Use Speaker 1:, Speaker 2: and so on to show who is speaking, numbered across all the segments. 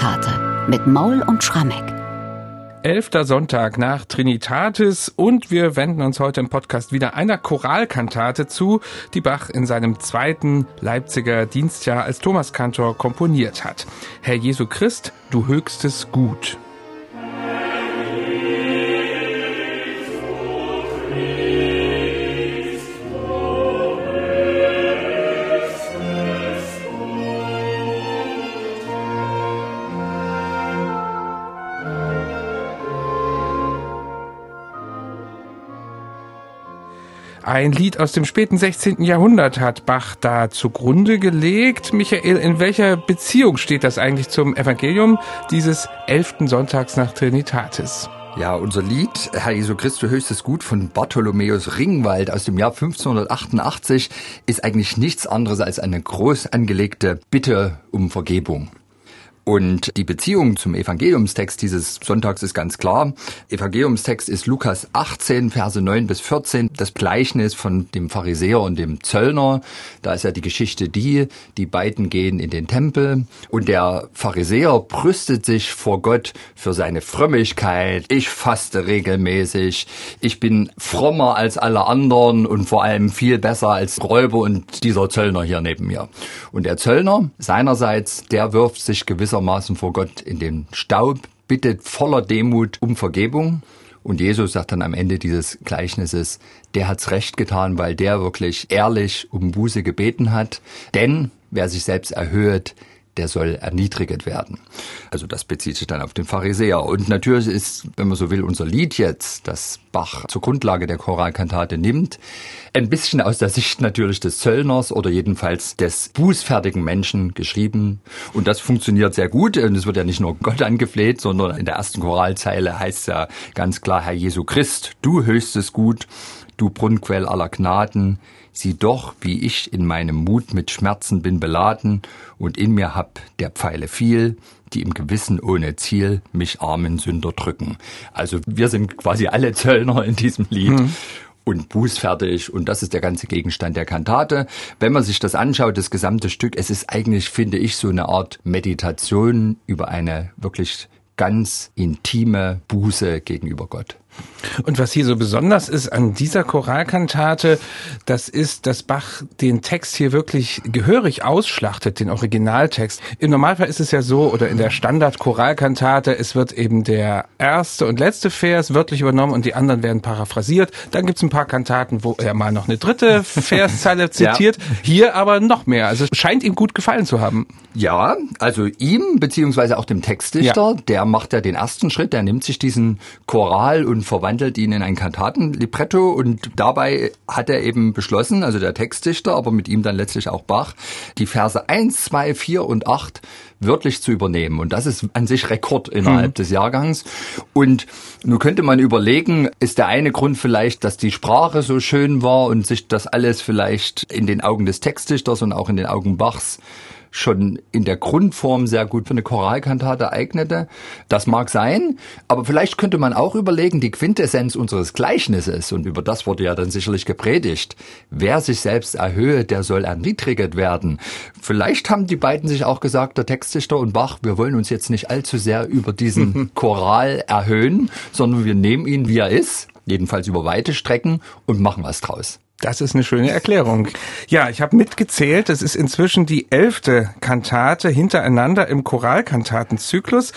Speaker 1: Choralkantate mit Maul und Schrammeck.
Speaker 2: Elfter Sonntag nach Trinitatis und wir wenden uns heute im Podcast wieder einer Choralkantate zu, die Bach in seinem zweiten Leipziger Dienstjahr als Thomaskantor komponiert hat. Herr Jesu Christ, du höchstes Gut. Ein Lied aus dem späten 16. Jahrhundert hat Bach da zugrunde gelegt. Michael, in welcher Beziehung steht das eigentlich zum Evangelium dieses elften Sonntags nach Trinitatis?
Speaker 3: Ja, unser Lied Herr Jesu Christus höchstes Gut von Bartholomäus Ringwald aus dem Jahr 1588 ist eigentlich nichts anderes als eine groß angelegte Bitte um Vergebung. Und die Beziehung zum Evangeliumstext dieses Sonntags ist ganz klar. Evangeliumstext ist Lukas 18, Verse 9 bis 14, das Gleichnis von dem Pharisäer und dem Zöllner. Da ist ja die Geschichte die, die beiden gehen in den Tempel und der Pharisäer brüstet sich vor Gott für seine Frömmigkeit. Ich faste regelmäßig. Ich bin frommer als alle anderen und vor allem viel besser als Räuber und dieser Zöllner hier neben mir. Und der Zöllner seinerseits, der wirft sich gewisser gewissermaßen vor Gott in den Staub, bittet voller Demut um Vergebung. Und Jesus sagt dann am Ende dieses Gleichnisses, der hat's recht getan, weil der wirklich ehrlich um Buße gebeten hat. Denn wer sich selbst erhöht, der soll erniedrigt werden. Also das bezieht sich dann auf den Pharisäer. Und natürlich ist, wenn man so will, unser Lied jetzt, das Bach zur Grundlage der Choralkantate nimmt, ein bisschen aus der Sicht natürlich des Zöllners oder jedenfalls des bußfertigen Menschen geschrieben. Und das funktioniert sehr gut. Und es wird ja nicht nur Gott angefleht, sondern in der ersten Choralzeile heißt es ja ganz klar, Herr Jesu Christ, du höchstes Gut, du Brunnquell aller Gnaden, sieh doch, wie ich in meinem Mut mit Schmerzen bin beladen und in mir hab der Pfeile viel, die im Gewissen ohne Ziel mich armen Sünder drücken. Also wir sind quasi alle Zöllner in diesem Lied. Mhm und bußfertig und das ist der ganze Gegenstand der Kantate. Wenn man sich das anschaut, das gesamte Stück, es ist eigentlich, finde ich, so eine Art Meditation über eine wirklich ganz intime Buße gegenüber Gott.
Speaker 2: Und was hier so besonders ist an dieser Choralkantate, das ist, dass Bach den Text hier wirklich gehörig ausschlachtet, den Originaltext. Im Normalfall ist es ja so, oder in der Standard-Choralkantate, es wird eben der erste und letzte Vers wörtlich übernommen und die anderen werden paraphrasiert. Dann gibt's ein paar Kantaten, wo er mal noch eine dritte Verszeile zitiert. Ja. Hier aber noch mehr. Also es scheint ihm gut gefallen zu haben.
Speaker 3: Ja, also ihm, beziehungsweise auch dem Textdichter, ja. der macht ja den ersten Schritt, der nimmt sich diesen Choral und verwandelt ihn in ein Kantatenlibretto und dabei hat er eben beschlossen, also der Textdichter, aber mit ihm dann letztlich auch Bach, die Verse 1, 2, 4 und 8 wörtlich zu übernehmen. Und das ist an sich Rekord innerhalb hm. des Jahrgangs. Und nun könnte man überlegen, ist der eine Grund vielleicht, dass die Sprache so schön war und sich das alles vielleicht in den Augen des Textdichters und auch in den Augen Bachs schon in der Grundform sehr gut für eine Choralkantate eignete. Das mag sein, aber vielleicht könnte man auch überlegen, die Quintessenz unseres Gleichnisses, und über das wurde ja dann sicherlich gepredigt, wer sich selbst erhöhe, der soll erniedrigt werden. Vielleicht haben die beiden sich auch gesagt, der Textdichter und Bach, wir wollen uns jetzt nicht allzu sehr über diesen Choral erhöhen, sondern wir nehmen ihn, wie er ist, jedenfalls über weite Strecken, und machen was draus.
Speaker 2: Das ist eine schöne Erklärung. Ja, ich habe mitgezählt, es ist inzwischen die elfte Kantate hintereinander im Choralkantatenzyklus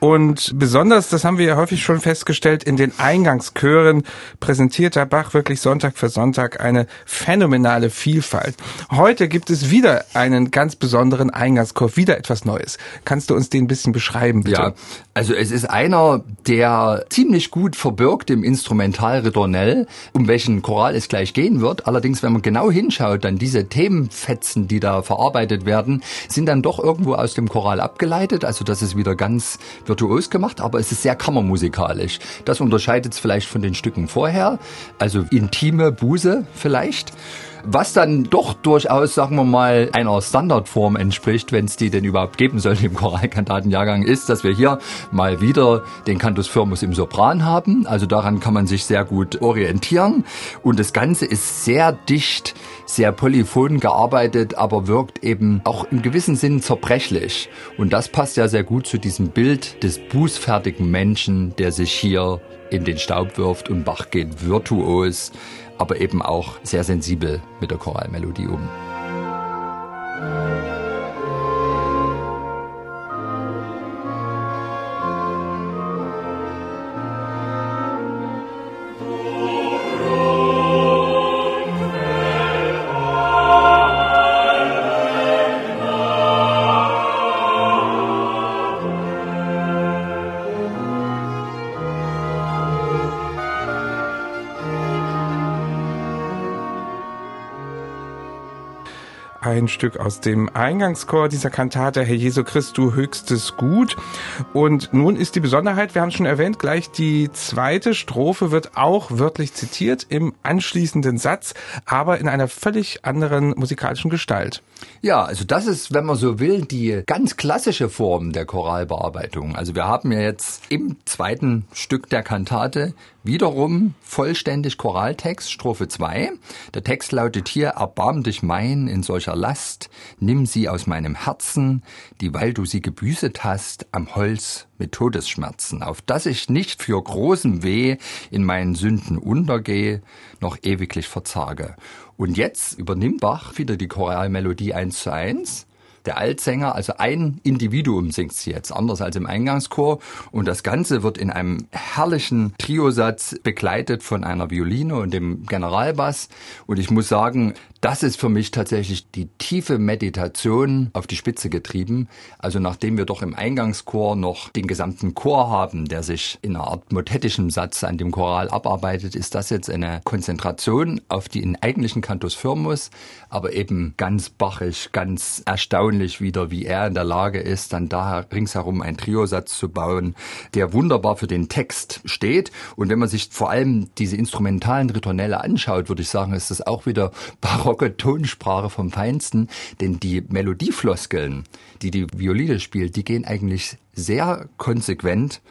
Speaker 2: und besonders, das haben wir ja häufig schon festgestellt, in den Eingangschören präsentiert der Bach wirklich Sonntag für Sonntag eine phänomenale Vielfalt. Heute gibt es wieder einen ganz besonderen Eingangschor, wieder etwas Neues. Kannst du uns den ein bisschen beschreiben, bitte?
Speaker 3: Ja, also es ist einer, der ziemlich gut verbirgt im Instrumentalritornell, um welchen Choral es gleich gehen wird wird. Allerdings, wenn man genau hinschaut, dann diese Themenfetzen, die da verarbeitet werden, sind dann doch irgendwo aus dem Choral abgeleitet. Also das ist wieder ganz virtuos gemacht, aber es ist sehr kammermusikalisch. Das unterscheidet es vielleicht von den Stücken vorher. Also intime Buße vielleicht. Was dann doch durchaus, sagen wir mal, einer Standardform entspricht, wenn es die denn überhaupt geben soll im Choralkantatenjahrgang, ist, dass wir hier mal wieder den Cantus Firmus im Sopran haben. Also daran kann man sich sehr gut orientieren. Und das Ganze ist sehr dicht, sehr polyphon gearbeitet, aber wirkt eben auch im gewissen Sinn zerbrechlich. Und das passt ja sehr gut zu diesem Bild des bußfertigen Menschen, der sich hier in den Staub wirft und Bach geht virtuos, aber eben auch sehr sensibel mit der Choralmelodie um.
Speaker 2: Ein Stück aus dem Eingangschor dieser Kantate, Herr Jesu Christu, höchstes Gut. Und nun ist die Besonderheit, wir haben es schon erwähnt, gleich die zweite Strophe wird auch wörtlich zitiert im anschließenden Satz, aber in einer völlig anderen musikalischen Gestalt.
Speaker 3: Ja, also das ist, wenn man so will, die ganz klassische Form der Choralbearbeitung. Also wir haben ja jetzt im zweiten Stück der Kantate wiederum vollständig Choraltext, Strophe 2. Der Text lautet hier, Erbarm dich mein in solcher Last, nimm sie aus meinem Herzen, dieweil du sie gebüßet hast am Holz mit Todesschmerzen, auf dass ich nicht für großem Weh in meinen Sünden untergehe, noch ewiglich verzage. Und jetzt übernimmt Bach wieder die Choralmelodie eins zu eins der Altsänger, also ein Individuum singt sie jetzt, anders als im Eingangschor. Und das Ganze wird in einem herrlichen Triosatz begleitet von einer Violine und dem Generalbass. Und ich muss sagen, das ist für mich tatsächlich die tiefe Meditation auf die Spitze getrieben. Also nachdem wir doch im Eingangschor noch den gesamten Chor haben, der sich in einer Art motettischem Satz an dem Choral abarbeitet, ist das jetzt eine Konzentration auf die in eigentlichen Cantus Firmus, aber eben ganz bachig, ganz erstaunlich wieder, wie er in der Lage ist, dann da ringsherum einen Triosatz zu bauen, der wunderbar für den Text steht. Und wenn man sich vor allem diese instrumentalen Ritornelle anschaut, würde ich sagen, ist das auch wieder barock barocke Tonsprache vom Feinsten, denn die Melodiefloskeln, die die Violine spielt, die gehen eigentlich sehr konsequent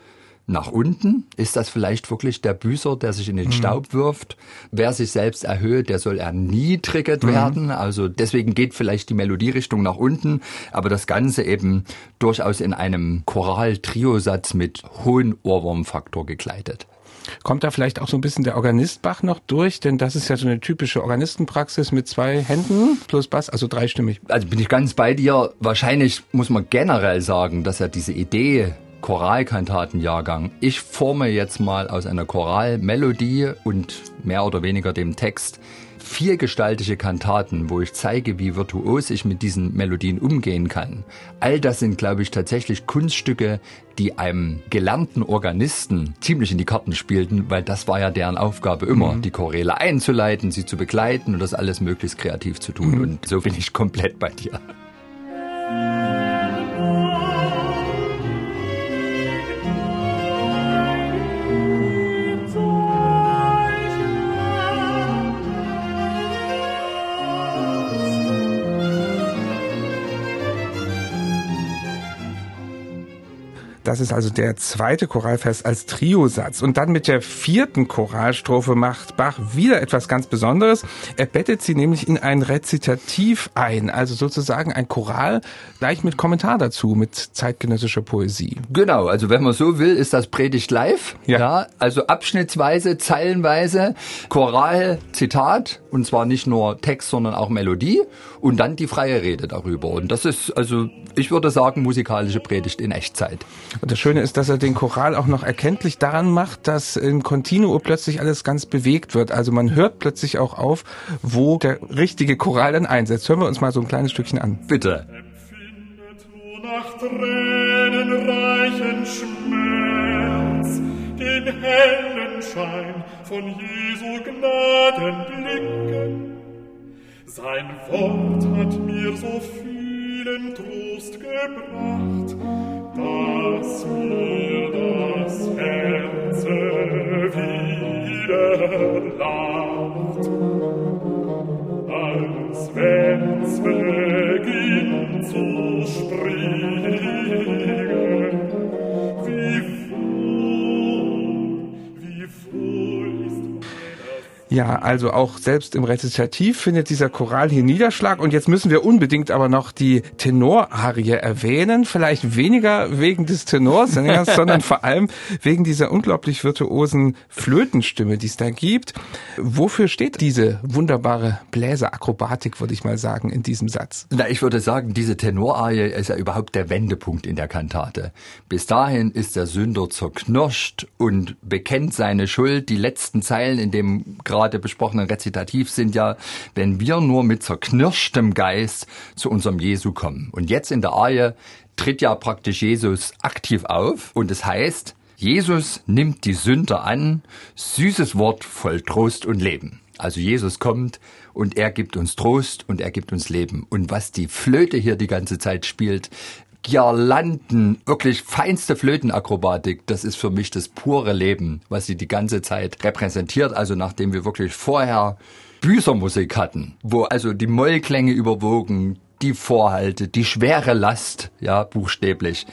Speaker 3: nach unten? Ist das vielleicht wirklich der Büßer, der sich in den mhm. Staub wirft? Wer sich selbst erhöht, der soll erniedrigt mhm. werden. Also deswegen geht vielleicht die Melodierichtung nach unten, aber das Ganze eben durchaus in einem Choral-Triosatz mit hohem Ohrwurmfaktor gekleidet.
Speaker 2: Kommt da vielleicht auch so ein bisschen der Organistbach noch durch? Denn das ist ja so eine typische Organistenpraxis mit zwei Händen plus Bass, also dreistimmig.
Speaker 3: Also bin ich ganz bei dir. Wahrscheinlich muss man generell sagen, dass ja diese Idee Choralkantatenjahrgang. Ich forme jetzt mal aus einer Choralmelodie und mehr oder weniger dem Text viergestaltige Kantaten, wo ich zeige, wie virtuos ich mit diesen Melodien umgehen kann. All das sind, glaube ich, tatsächlich Kunststücke, die einem gelernten Organisten ziemlich in die Karten spielten, weil das war ja deren Aufgabe immer, mhm. die Choräle einzuleiten, sie zu begleiten und das alles möglichst kreativ zu tun. Mhm. Und so bin ich komplett bei dir.
Speaker 2: Das ist also der zweite Choralvers als Triosatz. Und dann mit der vierten Choralstrophe macht Bach wieder etwas ganz Besonderes. Er bettet sie nämlich in ein Rezitativ ein, also sozusagen ein Choral gleich mit Kommentar dazu, mit zeitgenössischer Poesie.
Speaker 3: Genau, also wenn man so will, ist das Predigt live. Ja. ja also abschnittsweise, zeilenweise, Choral, Zitat, und zwar nicht nur Text, sondern auch Melodie und dann die freie Rede darüber. Und das ist also, ich würde sagen, musikalische Predigt in Echtzeit.
Speaker 2: Und das Schöne ist, dass er den Choral auch noch erkenntlich daran macht, dass in Continuo plötzlich alles ganz bewegt wird. Also man hört plötzlich auch auf, wo der richtige Choral dann einsetzt. Hören wir uns mal so ein kleines Stückchen an.
Speaker 3: Bitte.
Speaker 4: nach tränenreichen Schmerz den hellen Schein von Jesu Gnadenblicken. Sein Wort hat mir so vielen Trost gebracht, dass mir das Herze wieder lacht, als wenn beginnt zu springen.
Speaker 2: Ja, also auch selbst im Rezitativ findet dieser Choral hier Niederschlag. Und jetzt müssen wir unbedingt aber noch die Tenorarie erwähnen. Vielleicht weniger wegen des Tenorsängers, sondern vor allem wegen dieser unglaublich virtuosen Flötenstimme, die es da gibt. Wofür steht diese wunderbare Bläserakrobatik, würde ich mal sagen, in diesem Satz?
Speaker 3: Na, ich würde sagen, diese Tenorarie ist ja überhaupt der Wendepunkt in der Kantate. Bis dahin ist der Sünder zerknirscht und bekennt seine Schuld. Die letzten Zeilen in dem gerade besprochenen Rezitativ sind ja, wenn wir nur mit zerknirschtem Geist zu unserem Jesu kommen. Und jetzt in der Arie tritt ja praktisch Jesus aktiv auf und es heißt, Jesus nimmt die Sünder an, süßes Wort voll Trost und Leben. Also Jesus kommt und er gibt uns Trost und er gibt uns Leben. Und was die Flöte hier die ganze Zeit spielt, Girlanden, wirklich feinste Flötenakrobatik, das ist für mich das pure Leben, was sie die ganze Zeit repräsentiert. Also nachdem wir wirklich vorher Büßermusik hatten, wo also die Mollklänge überwogen, die Vorhalte, die schwere Last, ja, buchstäblich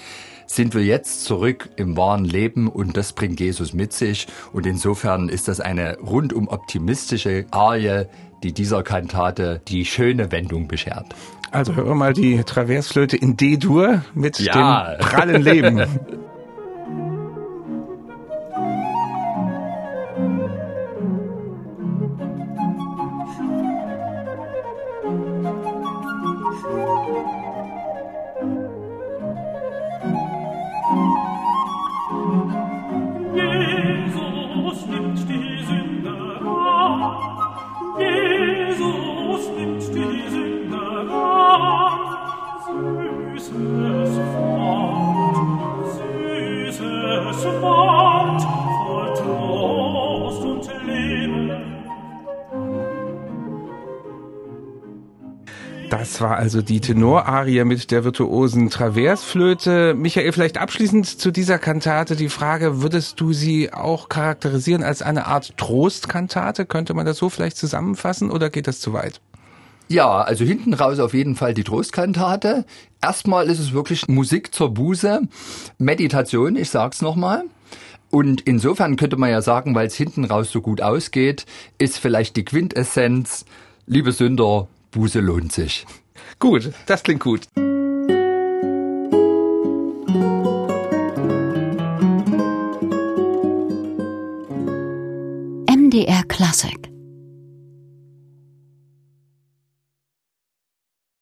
Speaker 3: sind wir jetzt zurück im wahren Leben und das bringt Jesus mit sich. Und insofern ist das eine rundum optimistische Arie, die dieser Kantate die schöne Wendung beschert.
Speaker 2: Also hören wir mal die Traversflöte in D-Dur mit ja. dem prallen Leben. diesen Das war also die Tenorarie mit der virtuosen Traversflöte. Michael, vielleicht abschließend zu dieser Kantate die Frage, würdest du sie auch charakterisieren als eine Art Trostkantate? Könnte man das so vielleicht zusammenfassen oder geht das zu weit?
Speaker 3: Ja, also hinten raus auf jeden Fall die Trostkantate. Erstmal ist es wirklich Musik zur Buße, Meditation, ich sag's nochmal. Und insofern könnte man ja sagen, weil es hinten raus so gut ausgeht, ist vielleicht die Quintessenz, liebe Sünder, Buße lohnt sich.
Speaker 2: Gut, das klingt gut.
Speaker 1: MDR Classic